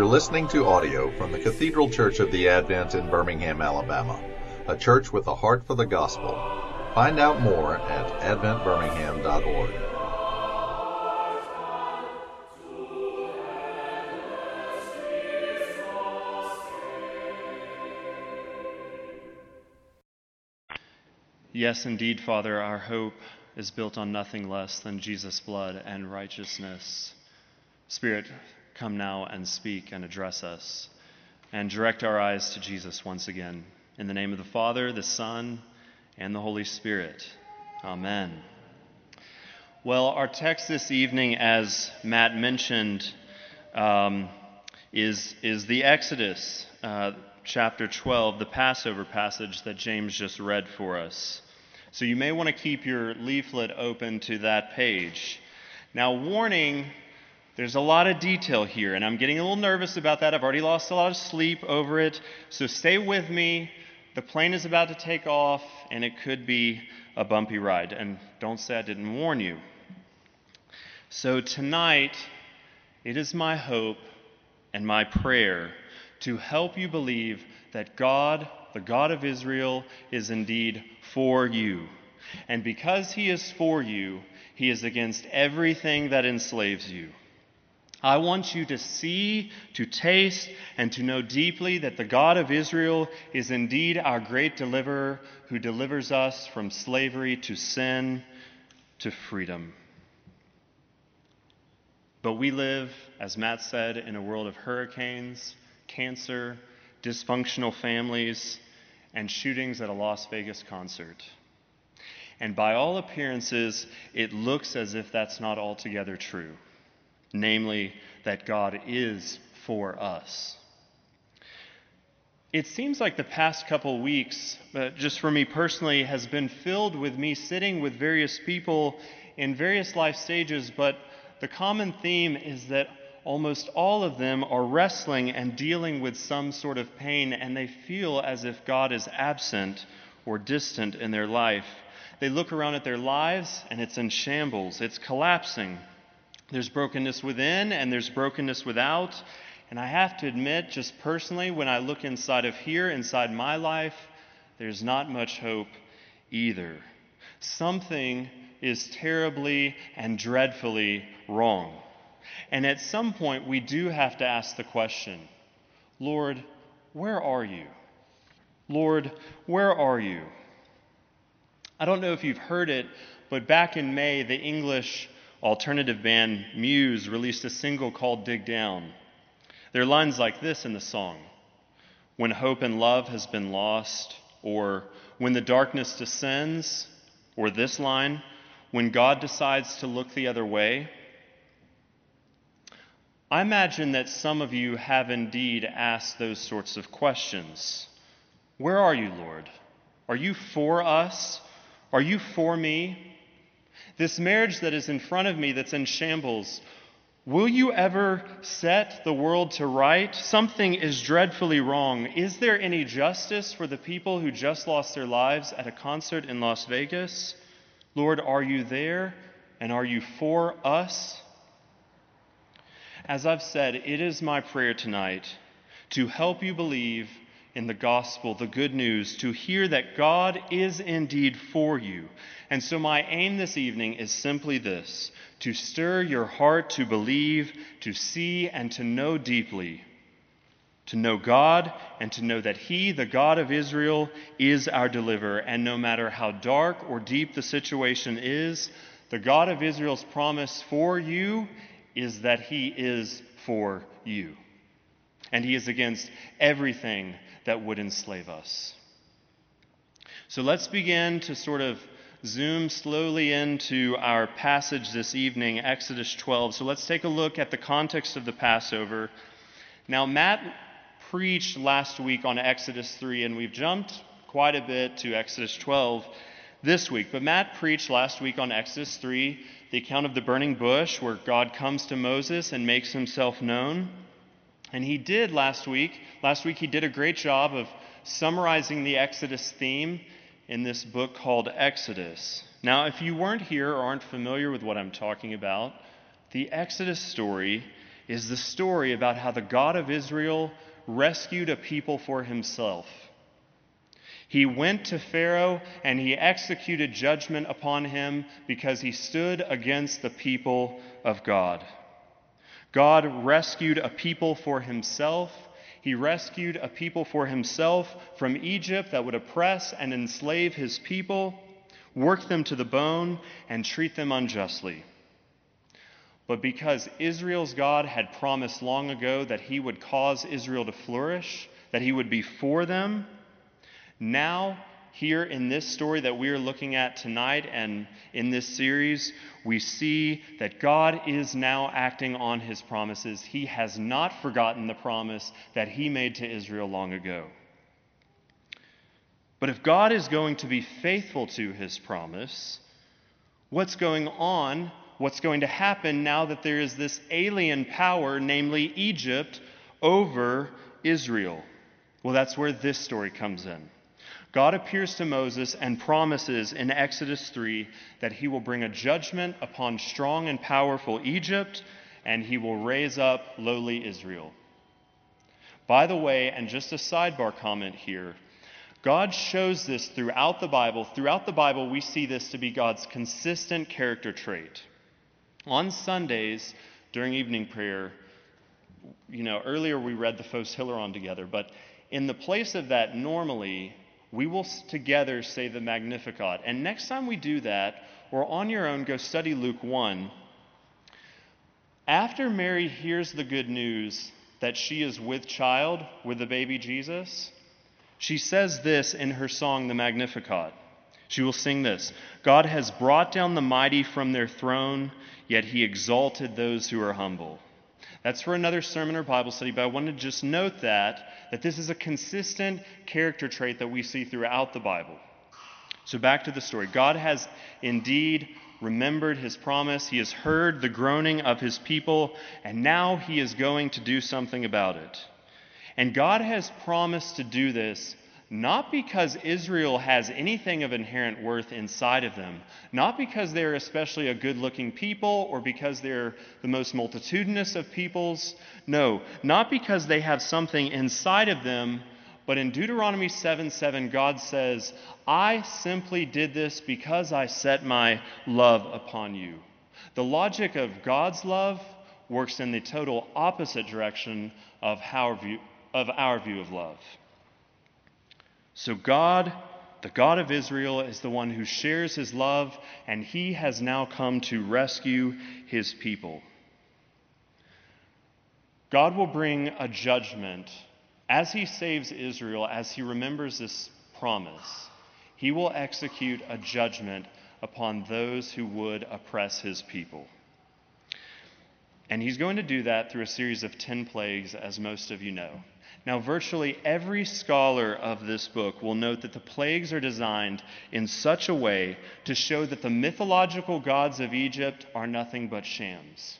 You're listening to audio from the Cathedral Church of the Advent in Birmingham, Alabama, a church with a heart for the gospel. Find out more at adventbirmingham.org. Yes, indeed, Father, our hope is built on nothing less than Jesus' blood and righteousness. Spirit, come now and speak and address us and direct our eyes to Jesus once again. In the name of the Father, the Son, and the Holy Spirit. Amen. Well, our text this evening, as Matt mentioned, um, is, is the Exodus, uh, chapter 12, the Passover passage that James just read for us. So you may want to keep your leaflet open to that page. Now, warning there's a lot of detail here, and I'm getting a little nervous about that. I've already lost a lot of sleep over it. So stay with me. The plane is about to take off, and it could be a bumpy ride. And don't say I didn't warn you. So tonight, it is my hope and my prayer to help you believe that God, the God of Israel, is indeed for you. And because He is for you, He is against everything that enslaves you. I want you to see, to taste, and to know deeply that the God of Israel is indeed our great deliverer who delivers us from slavery to sin to freedom. But we live, as Matt said, in a world of hurricanes, cancer, dysfunctional families, and shootings at a Las Vegas concert. And by all appearances, it looks as if that's not altogether true namely, that God is for us. It seems like the past couple weeks, uh, just for me personally, has been filled with me sitting with various people in various life stages, but the common theme is that almost all of them are wrestling and dealing with some sort of pain, and they feel as if God is absent or distant in their life. They look around at their lives, and it's in shambles, it's collapsing. There's brokenness within and there's brokenness without. And I have to admit, just personally, when I look inside of here, inside my life, there's not much hope either. Something is terribly and dreadfully wrong. And at some point, we do have to ask the question Lord, where are you? Lord, where are you? I don't know if you've heard it, but back in May, the English alternative band Muse released a single called Dig Down. There are lines like this in the song When hope and love has been lost, or when the darkness descends, or this line, when God decides to look the other way. I imagine that some of you have indeed asked those sorts of questions. Where are you, Lord? Are you for us? Are you for me? This marriage that is in front of me that's in shambles, will you ever set the world to right? Something is dreadfully wrong. Is there any justice for the people who just lost their lives at a concert in Las Vegas? Lord, are you there? And are you for us? As I've said, it is my prayer tonight to help you believe in the gospel, the good news, to hear that God is indeed for you. And so, my aim this evening is simply this to stir your heart to believe, to see, and to know deeply. To know God and to know that He, the God of Israel, is our deliverer. And no matter how dark or deep the situation is, the God of Israel's promise for you is that He is for you. And He is against everything that would enslave us. So let's begin to sort of zoom slowly into our passage this evening, Exodus 12. So let's take a look at the context of the Passover. Now, Matt preached last week on Exodus 3, and we've jumped quite a bit to Exodus 12 this week. But Matt preached last week on Exodus 3, the account of the burning bush, where God comes to Moses and makes himself known. And he did last week. Last week, he did a great job of summarizing the Exodus theme in this book called Exodus. Now, if you weren't here or aren't familiar with what I'm talking about, the Exodus story is the story about how the God of Israel rescued a people for himself. He went to Pharaoh and he executed judgment upon him because he stood against the people of God. God rescued a people for himself. He rescued a people for himself from Egypt that would oppress and enslave his people, work them to the bone, and treat them unjustly. But because Israel's God had promised long ago that he would cause Israel to flourish, that he would be for them, now, here in this story that we are looking at tonight and in this series, we see that God is now acting on his promises. He has not forgotten the promise that he made to Israel long ago. But if God is going to be faithful to his promise, what's going on what's going to happen now that there is this alien power, namely Egypt, over Israel. Well, that's where this story comes in. God appears to Moses and promises in Exodus 3 that he will bring a judgment upon strong and powerful Egypt and he will raise up lowly Israel. By the way, and just a sidebar comment here, God shows this throughout the Bible. Throughout the Bible, we see this to be God's consistent character trait. On Sundays, during evening prayer, you know, earlier we read the Phos Hilaron together, but in the place of that, normally, we will together say the Magnificat. And next time we do that, or on your own, go study Luke 1. After Mary hears the good news that she is with child, with the baby Jesus, she says this in her song, the Magnificat. She will sing this God has brought down the mighty from their throne, yet he exalted those who are humble. That's for another sermon or Bible study, but I want to just note that, that this is a consistent character trait that we see throughout the Bible. So back to the story. God has indeed remembered his promise. He has heard the groaning of his people, and now he is going to do something about it. And God has promised to do this not because Israel has anything of inherent worth inside of them, not because they're especially a good looking people or because they're the most multitudinous of peoples. No, not because they have something inside of them, but in Deuteronomy 7 7, God says, I simply did this because I set my love upon you. The logic of God's love works in the total opposite direction of our view of, our view of love. So, God, the God of Israel, is the one who shares his love, and he has now come to rescue his people. God will bring a judgment as he saves Israel, as he remembers this promise. He will execute a judgment upon those who would oppress his people. And he's going to do that through a series of 10 plagues, as most of you know. Now, virtually every scholar of this book will note that the plagues are designed in such a way to show that the mythological gods of Egypt are nothing but shams.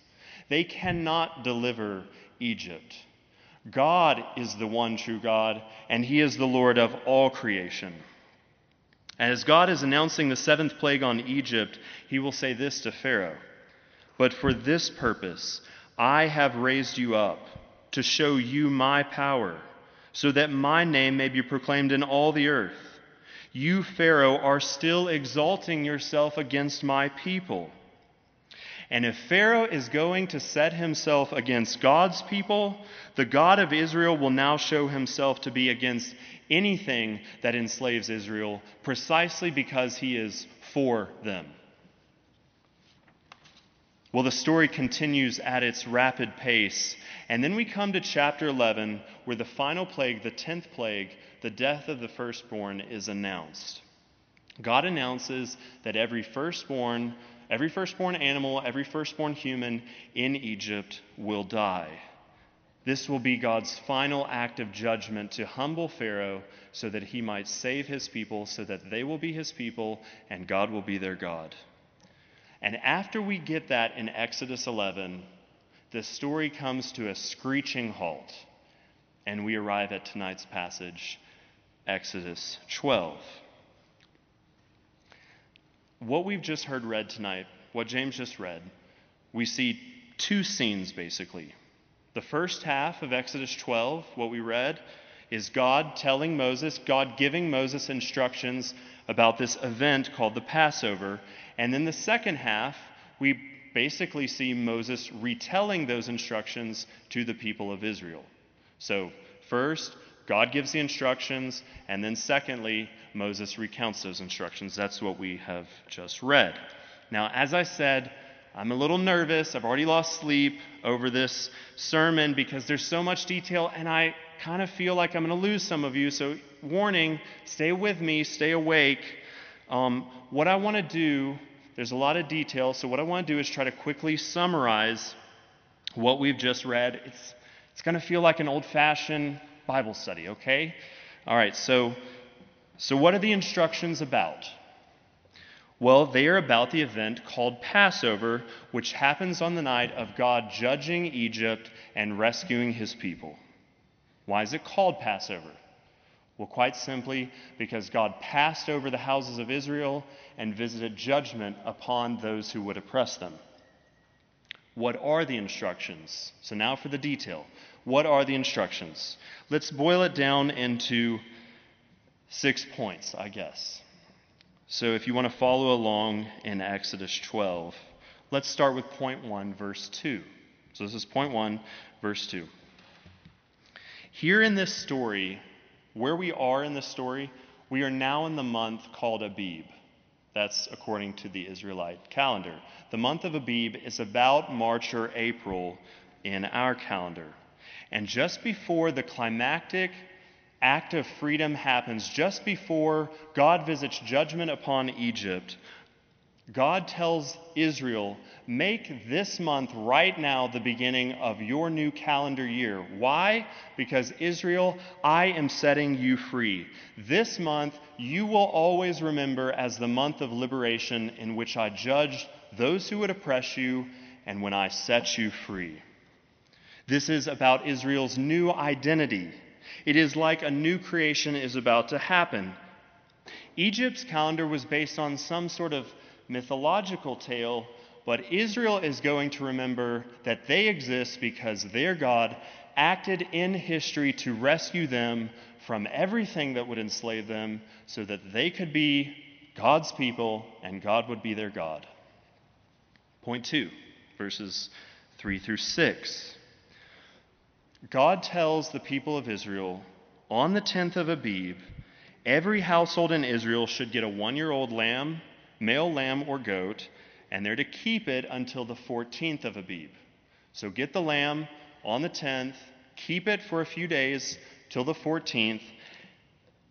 They cannot deliver Egypt. God is the one true God, and He is the Lord of all creation. And as God is announcing the seventh plague on Egypt, He will say this to Pharaoh But for this purpose I have raised you up to show you my power, so that my name may be proclaimed in all the earth. You, Pharaoh, are still exalting yourself against my people. And if Pharaoh is going to set himself against God's people, the God of Israel will now show himself to be against anything that enslaves Israel, precisely because he is for them. Well, the story continues at its rapid pace. And then we come to chapter 11, where the final plague, the 10th plague, the death of the firstborn, is announced. God announces that every firstborn, every firstborn animal, every firstborn human in Egypt will die. This will be God's final act of judgment to humble Pharaoh so that he might save his people, so that they will be his people and God will be their God. And after we get that in Exodus 11, the story comes to a screeching halt, and we arrive at tonight's passage, Exodus 12. What we've just heard read tonight, what James just read, we see two scenes basically. The first half of Exodus 12, what we read, is God telling Moses, God giving Moses instructions about this event called the Passover. And then the second half, we basically see Moses retelling those instructions to the people of Israel. So, first, God gives the instructions, and then secondly, Moses recounts those instructions. That's what we have just read. Now, as I said, I'm a little nervous. I've already lost sleep over this sermon because there's so much detail, and I kind of feel like I'm going to lose some of you. So, warning, stay with me, stay awake. Um, what I want to do, there's a lot of detail, so what I want to do is try to quickly summarize what we've just read. It's, it's going to feel like an old fashioned Bible study, okay? All right, so, so what are the instructions about? Well, they are about the event called Passover, which happens on the night of God judging Egypt and rescuing his people. Why is it called Passover? Well, quite simply, because God passed over the houses of Israel and visited judgment upon those who would oppress them. What are the instructions? So, now for the detail. What are the instructions? Let's boil it down into six points, I guess. So if you want to follow along in Exodus 12, let's start with point 1, verse 2. So this is point 1, verse 2. Here in this story, where we are in the story, we are now in the month called Abib. That's according to the Israelite calendar. The month of Abib is about March or April in our calendar. And just before the climactic act of freedom happens just before God visits judgment upon Egypt, God tells Israel, make this month right now the beginning of your new calendar year. Why? Because Israel, I am setting you free. This month you will always remember as the month of liberation in which I judged those who would oppress you and when I set you free. This is about Israel's new identity. It is like a new creation is about to happen. Egypt's calendar was based on some sort of mythological tale, but Israel is going to remember that they exist because their God acted in history to rescue them from everything that would enslave them so that they could be God's people and God would be their God. Point two, verses 3 through 6. God tells the people of Israel on the 10th of Abib, every household in Israel should get a one year old lamb, male lamb or goat, and they're to keep it until the 14th of Abib. So get the lamb on the 10th, keep it for a few days till the 14th.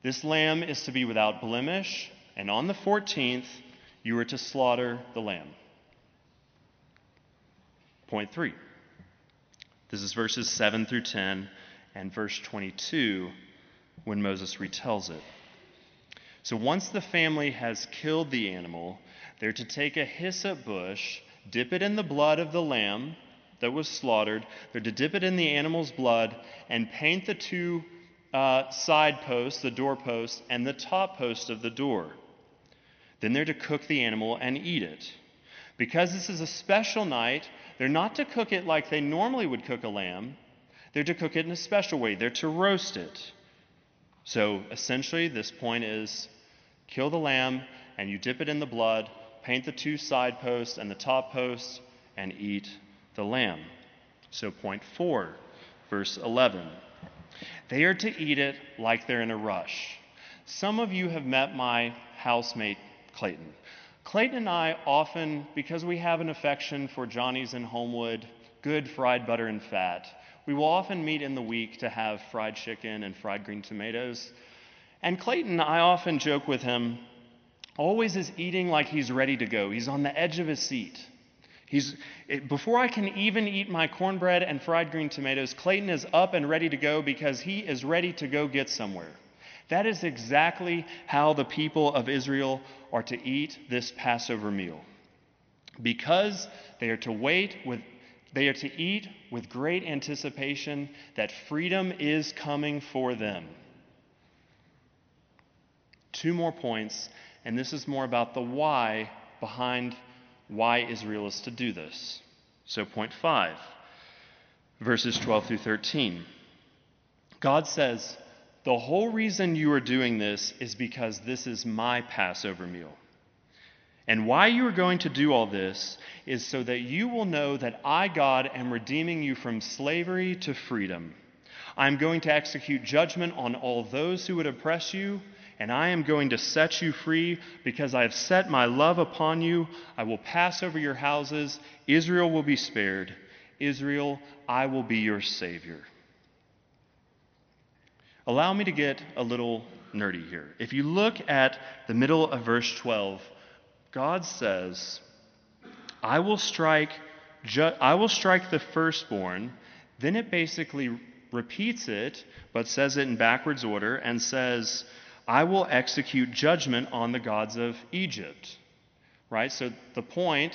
This lamb is to be without blemish, and on the 14th, you are to slaughter the lamb. Point three. This is verses 7 through 10 and verse 22 when Moses retells it. So once the family has killed the animal, they're to take a hyssop bush, dip it in the blood of the lamb that was slaughtered, they're to dip it in the animal's blood, and paint the two uh, side posts, the doorpost, and the top post of the door. Then they're to cook the animal and eat it. Because this is a special night, they're not to cook it like they normally would cook a lamb. They're to cook it in a special way. They're to roast it. So essentially, this point is kill the lamb and you dip it in the blood, paint the two side posts and the top posts, and eat the lamb. So, point four, verse 11. They are to eat it like they're in a rush. Some of you have met my housemate, Clayton. Clayton and I often, because we have an affection for Johnny's in Homewood, good fried butter and fat, we will often meet in the week to have fried chicken and fried green tomatoes. And Clayton, I often joke with him, always is eating like he's ready to go. He's on the edge of his seat. He's, before I can even eat my cornbread and fried green tomatoes, Clayton is up and ready to go because he is ready to go get somewhere. That is exactly how the people of Israel are to eat this Passover meal. Because they are to wait with they are to eat with great anticipation that freedom is coming for them. Two more points, and this is more about the why behind why Israel is to do this. So, point five verses 12 through 13. God says, The whole reason you are doing this is because this is my Passover meal. And why you are going to do all this is so that you will know that I, God, am redeeming you from slavery to freedom. I am going to execute judgment on all those who would oppress you, and I am going to set you free because I have set my love upon you. I will pass over your houses. Israel will be spared. Israel, I will be your Savior. Allow me to get a little nerdy here. If you look at the middle of verse 12, God says, I will strike, ju- I will strike the firstborn. Then it basically repeats it, but says it in backwards order, and says, I will execute judgment on the gods of Egypt. Right? So the point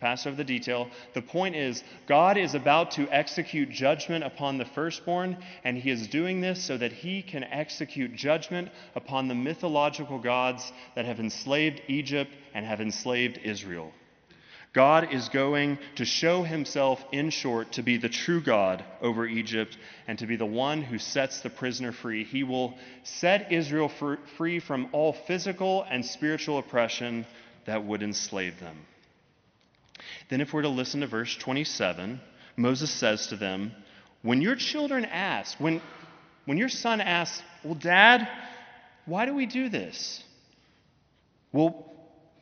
pass over the detail. The point is, God is about to execute judgment upon the firstborn, and he is doing this so that he can execute judgment upon the mythological gods that have enslaved Egypt and have enslaved Israel. God is going to show himself, in short, to be the true God over Egypt and to be the one who sets the prisoner free. He will set Israel free from all physical and spiritual oppression that would enslave them. Then, if we're to listen to verse 27, Moses says to them, When your children ask, when, when your son asks, Well, Dad, why do we do this? Well,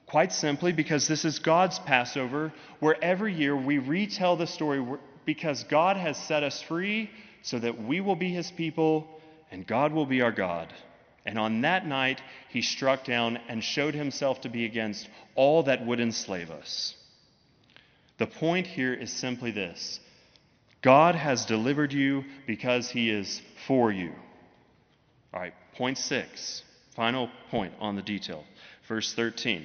quite simply because this is God's Passover, where every year we retell the story because God has set us free so that we will be his people and God will be our God. And on that night, he struck down and showed himself to be against all that would enslave us. The point here is simply this God has delivered you because he is for you. All right, point six, final point on the detail. Verse 13.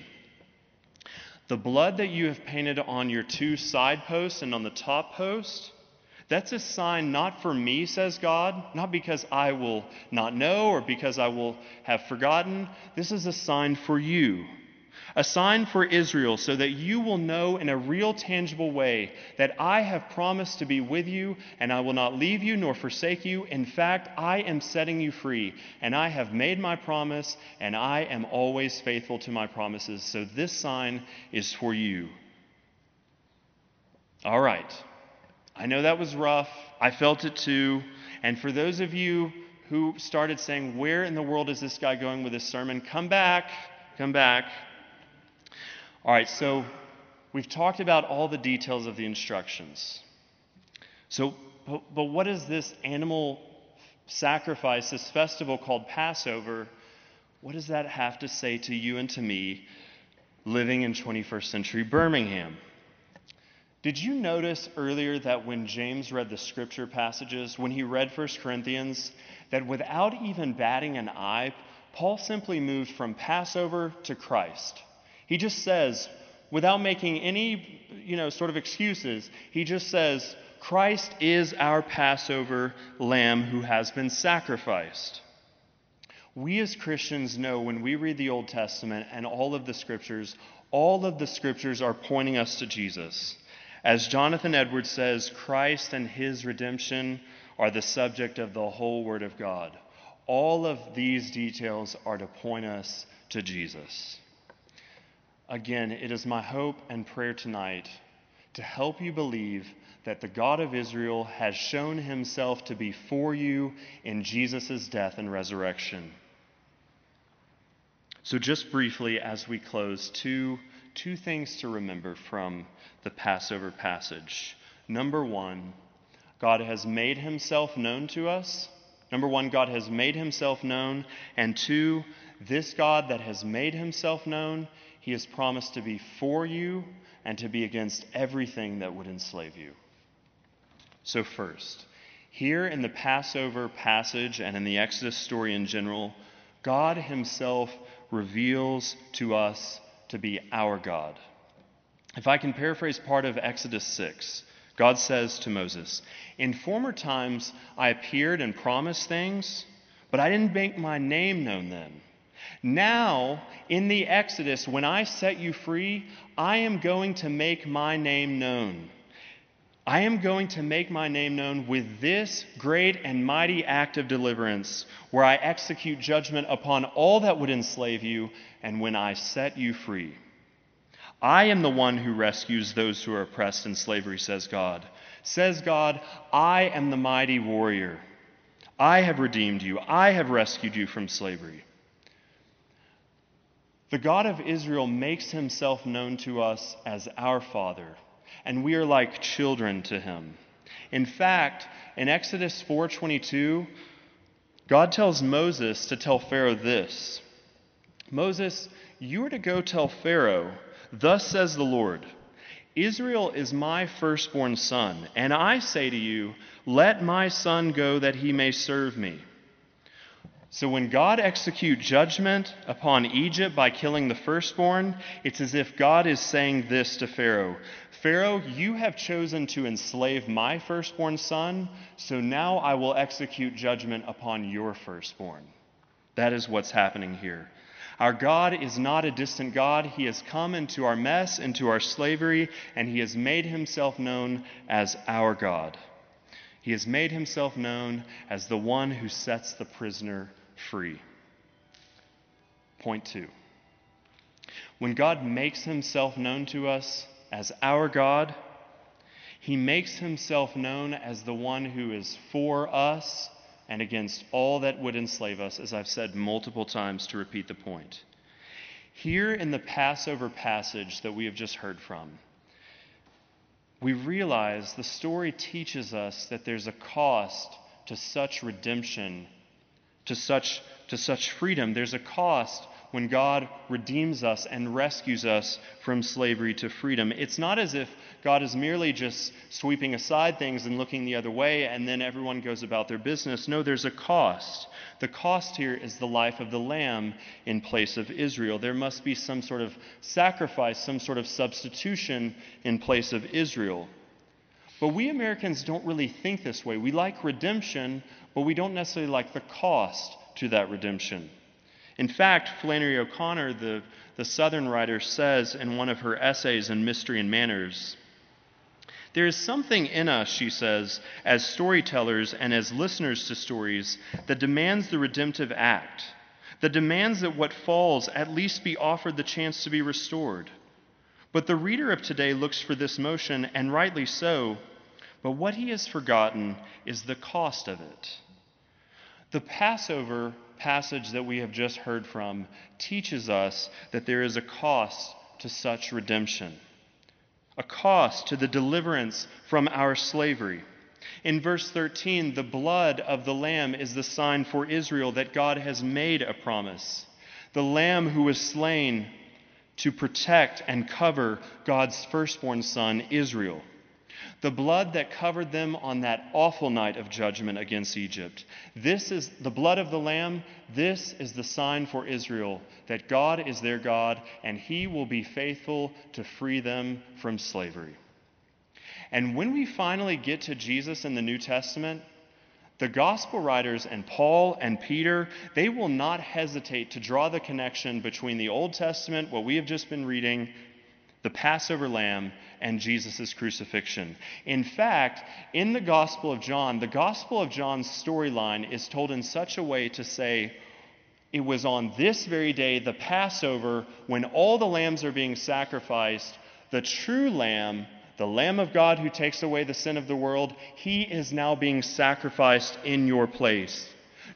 The blood that you have painted on your two side posts and on the top post, that's a sign not for me, says God, not because I will not know or because I will have forgotten. This is a sign for you a sign for Israel, so that you will know in a real, tangible way that I have promised to be with you, and I will not leave you nor forsake you. In fact, I am setting you free, and I have made my promise, and I am always faithful to my promises. So this sign is for you. All right. I know that was rough. I felt it too. And for those of you who started saying, Where in the world is this guy going with this sermon? Come back. Come back. All right, so we've talked about all the details of the instructions. So, but, but what is this animal sacrifice, this festival called Passover? What does that have to say to you and to me living in 21st century Birmingham? Did you notice earlier that when James read the scripture passages, when he read 1 Corinthians, that without even batting an eye, Paul simply moved from Passover to Christ? He just says, without making any, you know, sort of excuses, he just says, Christ is our Passover lamb who has been sacrificed. We as Christians know when we read the Old Testament and all of the scriptures, all of the scriptures are pointing us to Jesus. As Jonathan Edwards says, Christ and his redemption are the subject of the whole Word of God. All of these details are to point us to Jesus. Again, it is my hope and prayer tonight to help you believe that the God of Israel has shown himself to be for you in Jesus' death and resurrection. So, just briefly as we close, two, two things to remember from the Passover passage. Number one, God has made himself known to us. Number one, God has made himself known. And two, this God that has made himself known he has promised to be for you and to be against everything that would enslave you. So, first, here in the Passover passage and in the Exodus story in general, God Himself reveals to us to be our God. If I can paraphrase part of Exodus 6, God says to Moses, In former times I appeared and promised things, but I didn't make my name known then. Now, in the Exodus, when I set you free, I am going to make my name known. I am going to make my name known with this great and mighty act of deliverance, where I execute judgment upon all that would enslave you, and when I set you free. I am the one who rescues those who are oppressed in slavery, says God. Says God, I am the mighty warrior. I have redeemed you. I have rescued you from slavery. The God of Israel makes himself known to us as our Father, and we are like children to him. In fact, in Exodus 4:22, God tells Moses to tell Pharaoh this. Moses, you are to go tell Pharaoh, thus says the Lord, Israel is my firstborn son, and I say to you, let my son go that he may serve me. So when God execute judgment upon Egypt by killing the firstborn, it's as if God is saying this to Pharaoh Pharaoh, you have chosen to enslave my firstborn son, so now I will execute judgment upon your firstborn. That is what's happening here. Our God is not a distant God. He has come into our mess, into our slavery, and He has made Himself known as our God. He has made Himself known as the one who sets the prisoner free. Point two. When God makes himself known to us as our God, he makes himself known as the one who is for us and against all that would enslave us, as I've said multiple times to repeat the point. Here in the Passover passage that we have just heard from, we realize the story teaches us that there's a cost to such redemption to such, to such freedom. There's a cost when God redeems us and rescues us from slavery to freedom. It's not as if God is merely just sweeping aside things and looking the other way and then everyone goes about their business. No, there's a cost. The cost here is the life of the lamb in place of Israel. There must be some sort of sacrifice, some sort of substitution in place of Israel. But we Americans don't really think this way. We like redemption, but we don't necessarily like the cost to that redemption. In fact, Flannery O'Connor, the, the Southern writer, says in one of her essays in Mystery and Manners There is something in us, she says, as storytellers and as listeners to stories, that demands the redemptive act, that demands that what falls at least be offered the chance to be restored. But the reader of today looks for this motion, and rightly so, but what he has forgotten is the cost of it. The Passover passage that we have just heard from teaches us that there is a cost to such redemption, a cost to the deliverance from our slavery. In verse 13, the blood of the Lamb is the sign for Israel that God has made a promise. The Lamb who was slain to protect and cover God's firstborn son, Israel. The blood that covered them on that awful night of judgment against Egypt. This is the blood of the Lamb. This is the sign for Israel that God is their God and he will be faithful to free them from slavery. And when we finally get to Jesus in the New Testament, the gospel writers and Paul and Peter, they will not hesitate to draw the connection between the Old Testament, what we have just been reading, the Passover lamb, and Jesus' crucifixion. In fact, in the Gospel of John, the Gospel of John's storyline is told in such a way to say, it was on this very day, the Passover, when all the lambs are being sacrificed, the true lamb the Lamb of God who takes away the sin of the world, he is now being sacrificed in your place.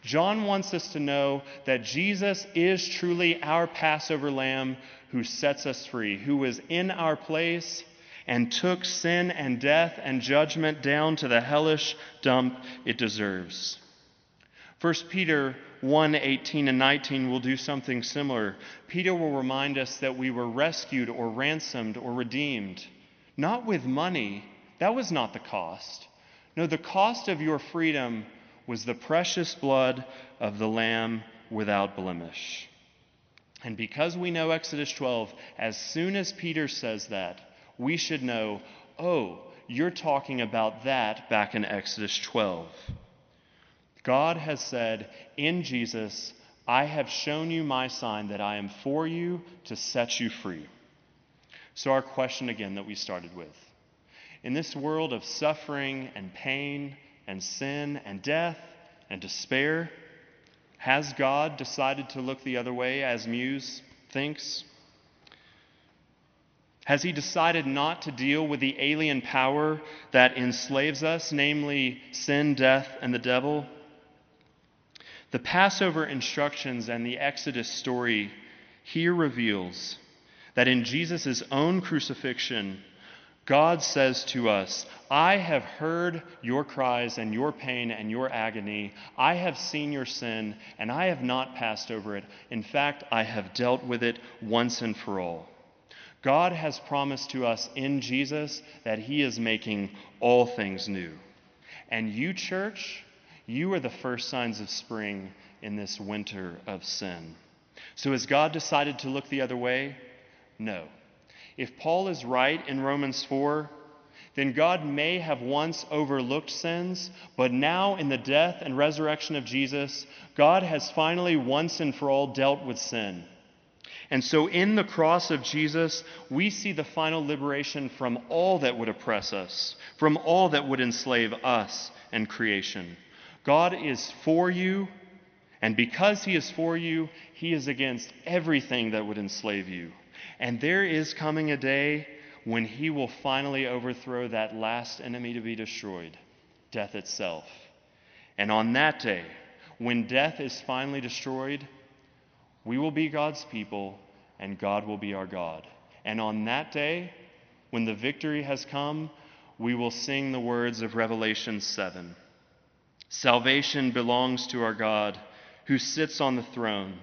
John wants us to know that Jesus is truly our Passover lamb who sets us free, who was in our place and took sin and death and judgment down to the hellish dump it deserves. 1 Peter 1 18 and 19 will do something similar. Peter will remind us that we were rescued or ransomed or redeemed not with money. That was not the cost. No, the cost of your freedom was the precious blood of the Lamb without blemish. And because we know Exodus 12, as soon as Peter says that, we should know, oh, you're talking about that back in Exodus 12. God has said, in Jesus, I have shown you my sign that I am for you to set you free. So, our question again that we started with In this world of suffering and pain and sin and death and despair, has God decided to look the other way, as Muse thinks? Has he decided not to deal with the alien power that enslaves us, namely sin, death, and the devil? The Passover instructions and the Exodus story here reveals that in Jesus' own crucifixion, God says to us, I have heard your cries and your pain and your agony. I have seen your sin, and I have not passed over it. In fact, I have dealt with it once and for all. God has promised to us in Jesus that He is making all things new. And you, church, you are the first signs of spring in this winter of sin. So has God decided to look the other way? No. If Paul is right in Romans 4, then God may have once overlooked sins, but now in the death and resurrection of Jesus, God has finally once and for all dealt with sin. And so, in the cross of Jesus, we see the final liberation from all that would oppress us, from all that would enslave us and creation. God is for you, and because He is for you, He is against everything that would enslave you. And there is coming a day when He will finally overthrow that last enemy to be destroyed, death itself. And on that day, when death is finally destroyed, we will be God's people, and God will be our God. And on that day, when the victory has come, we will sing the words of Revelation 7. Salvation belongs to our God, who sits on the throne,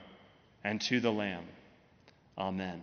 and to the Lamb. Amen.